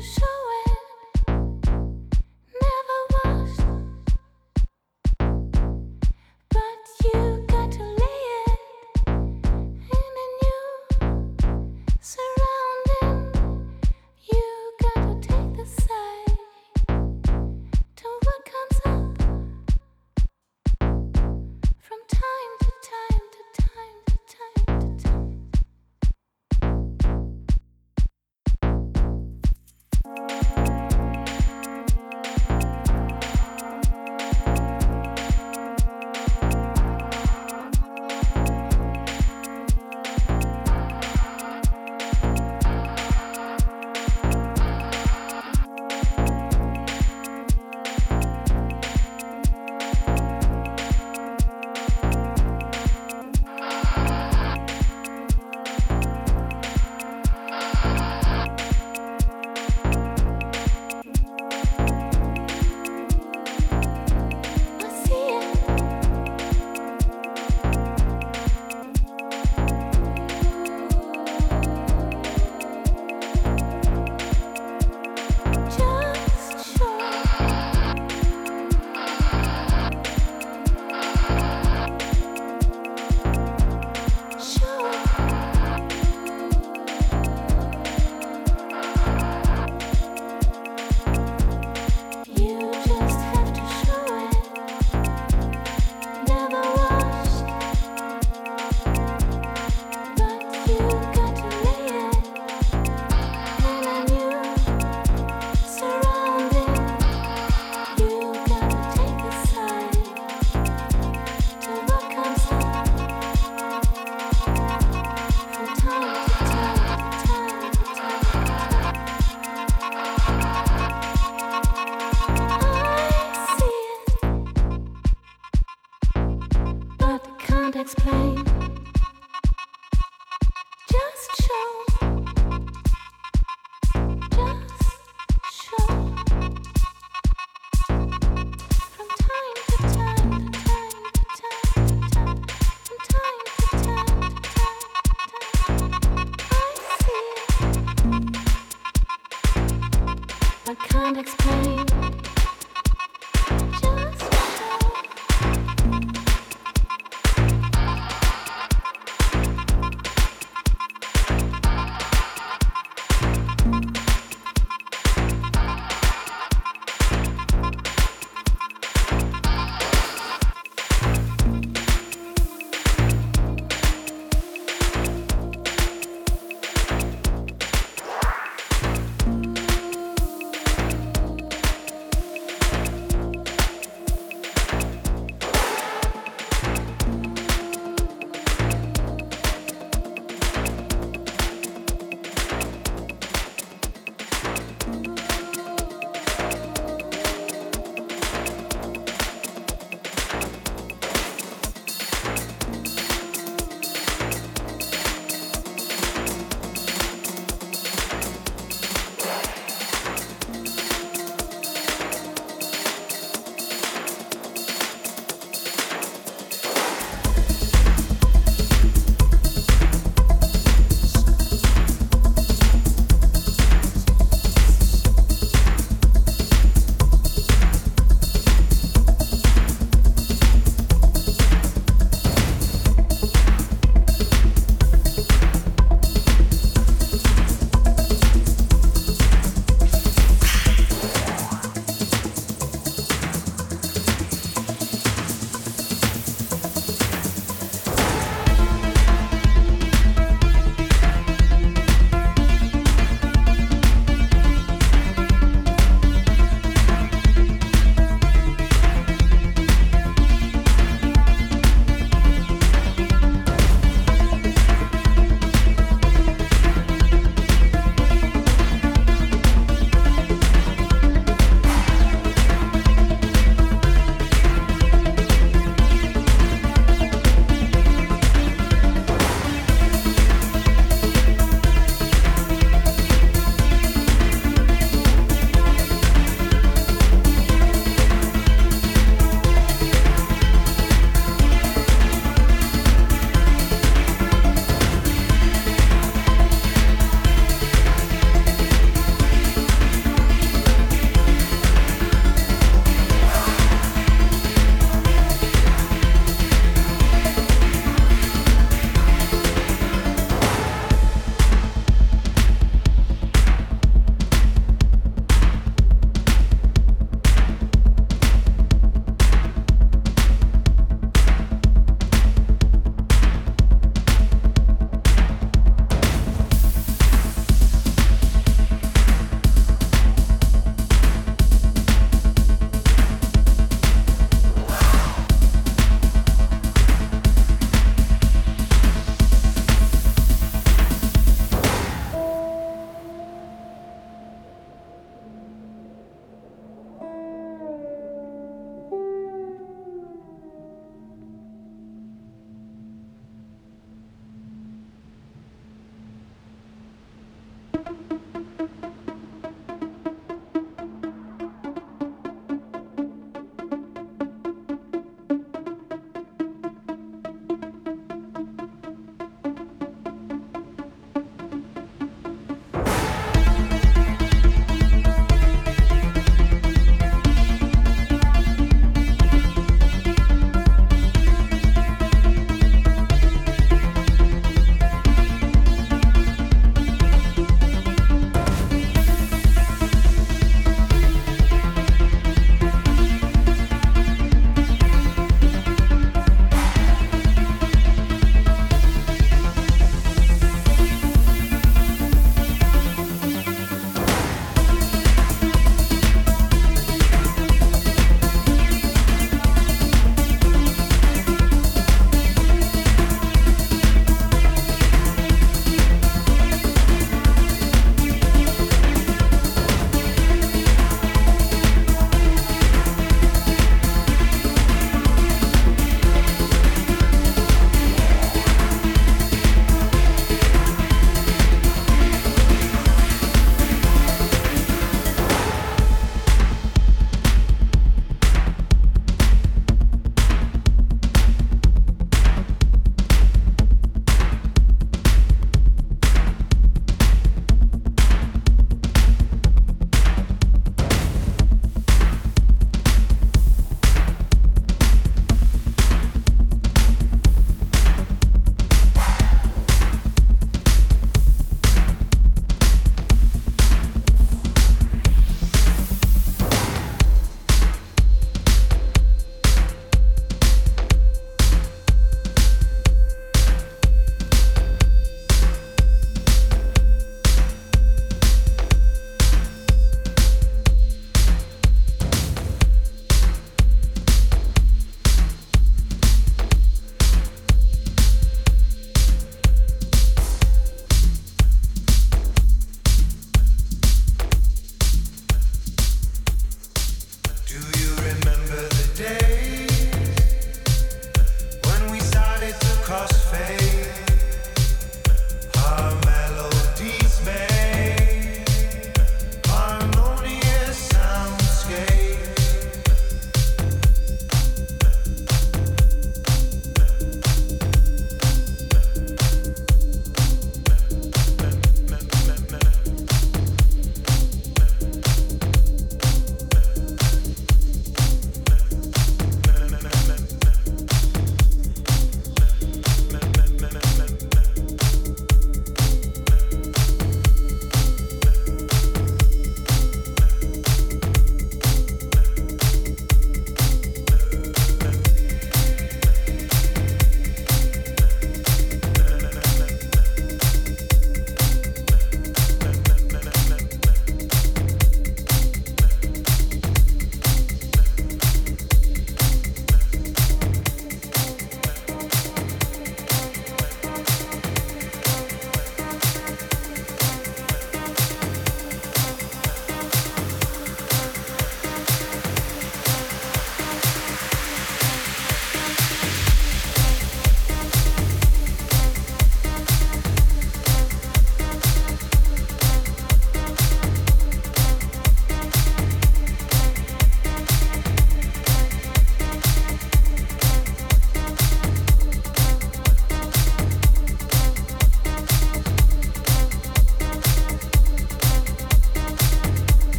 手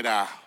it out.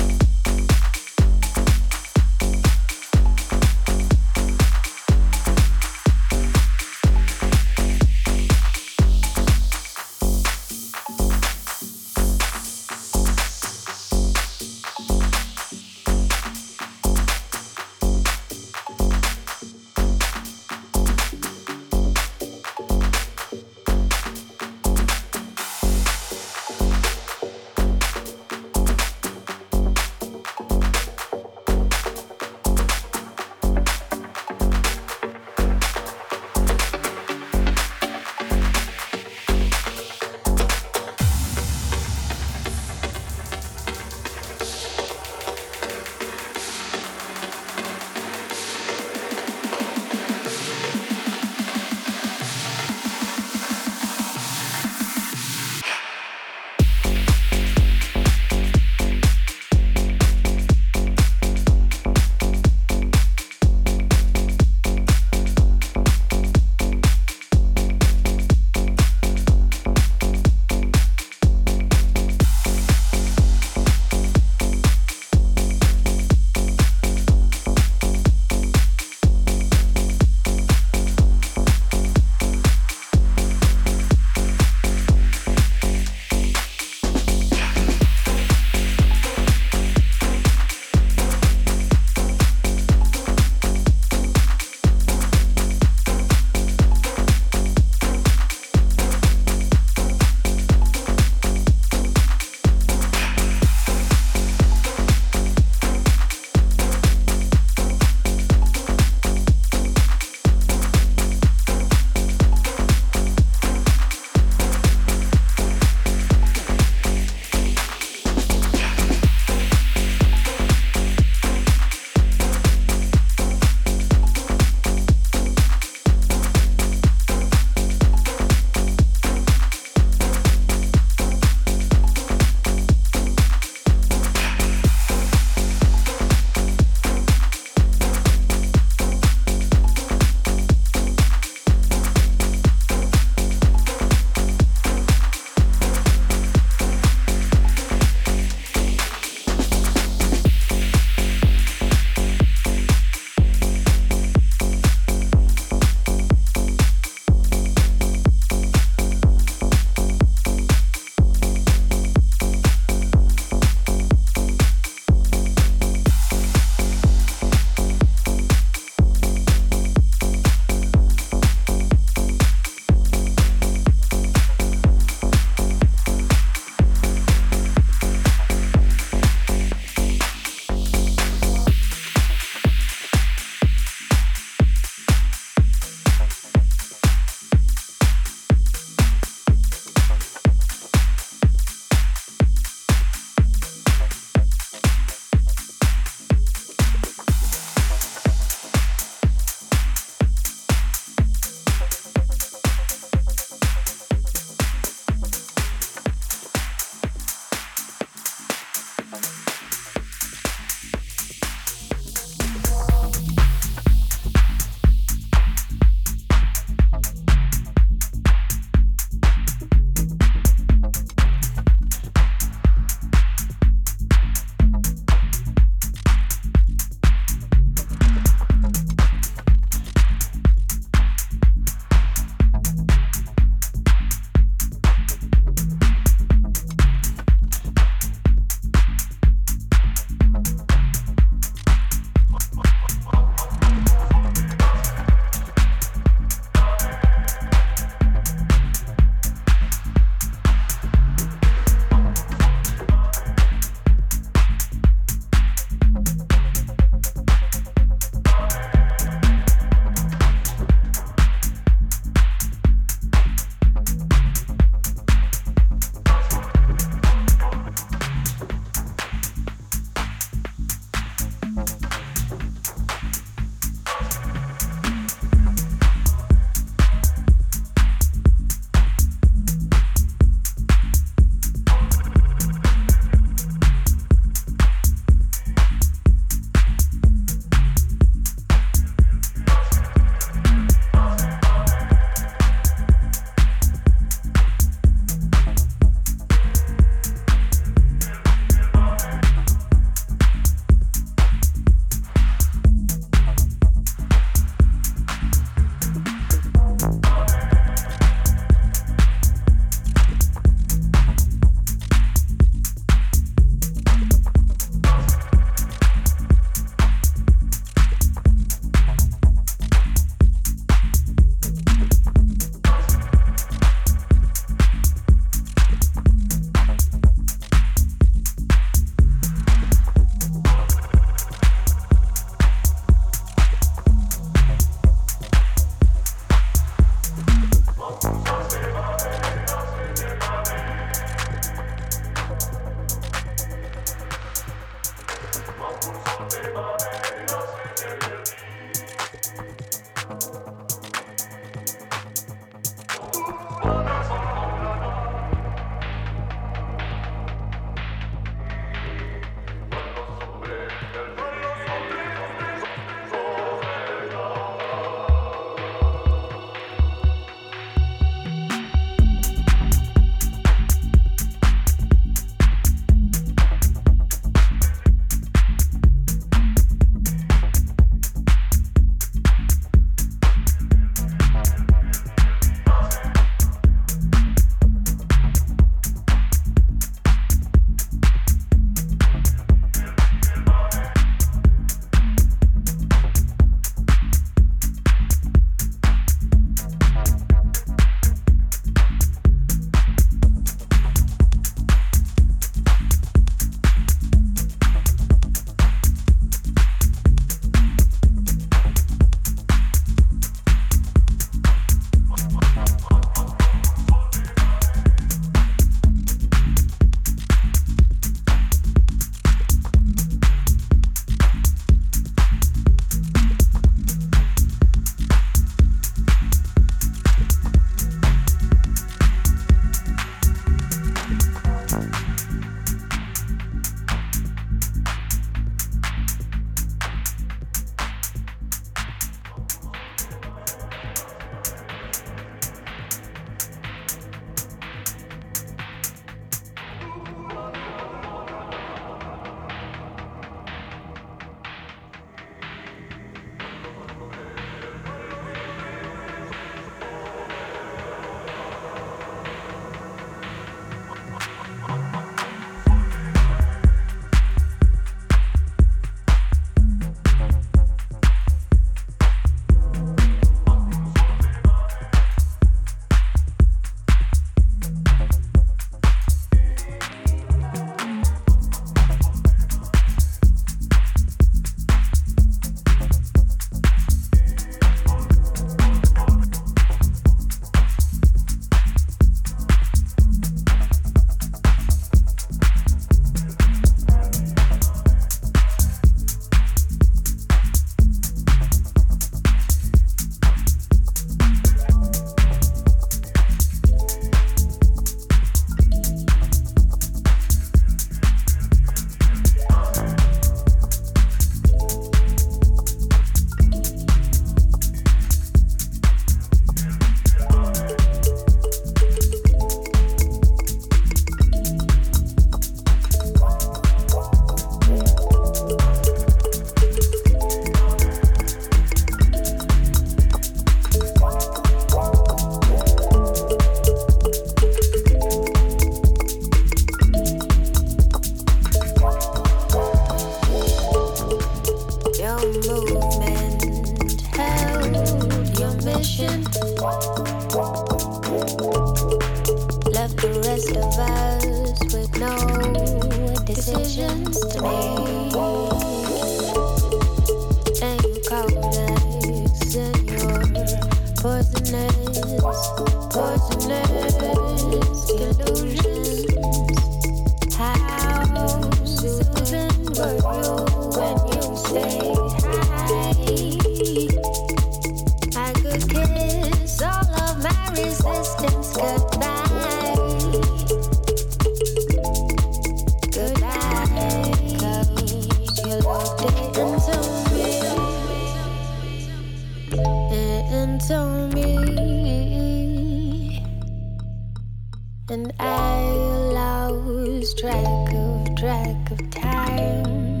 and I lose track of track of time.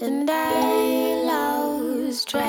And I lose track.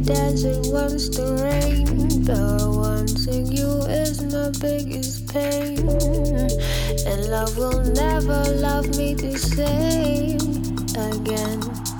desert, wants the rain. But wanting you is my biggest pain. And love will never love me the same again.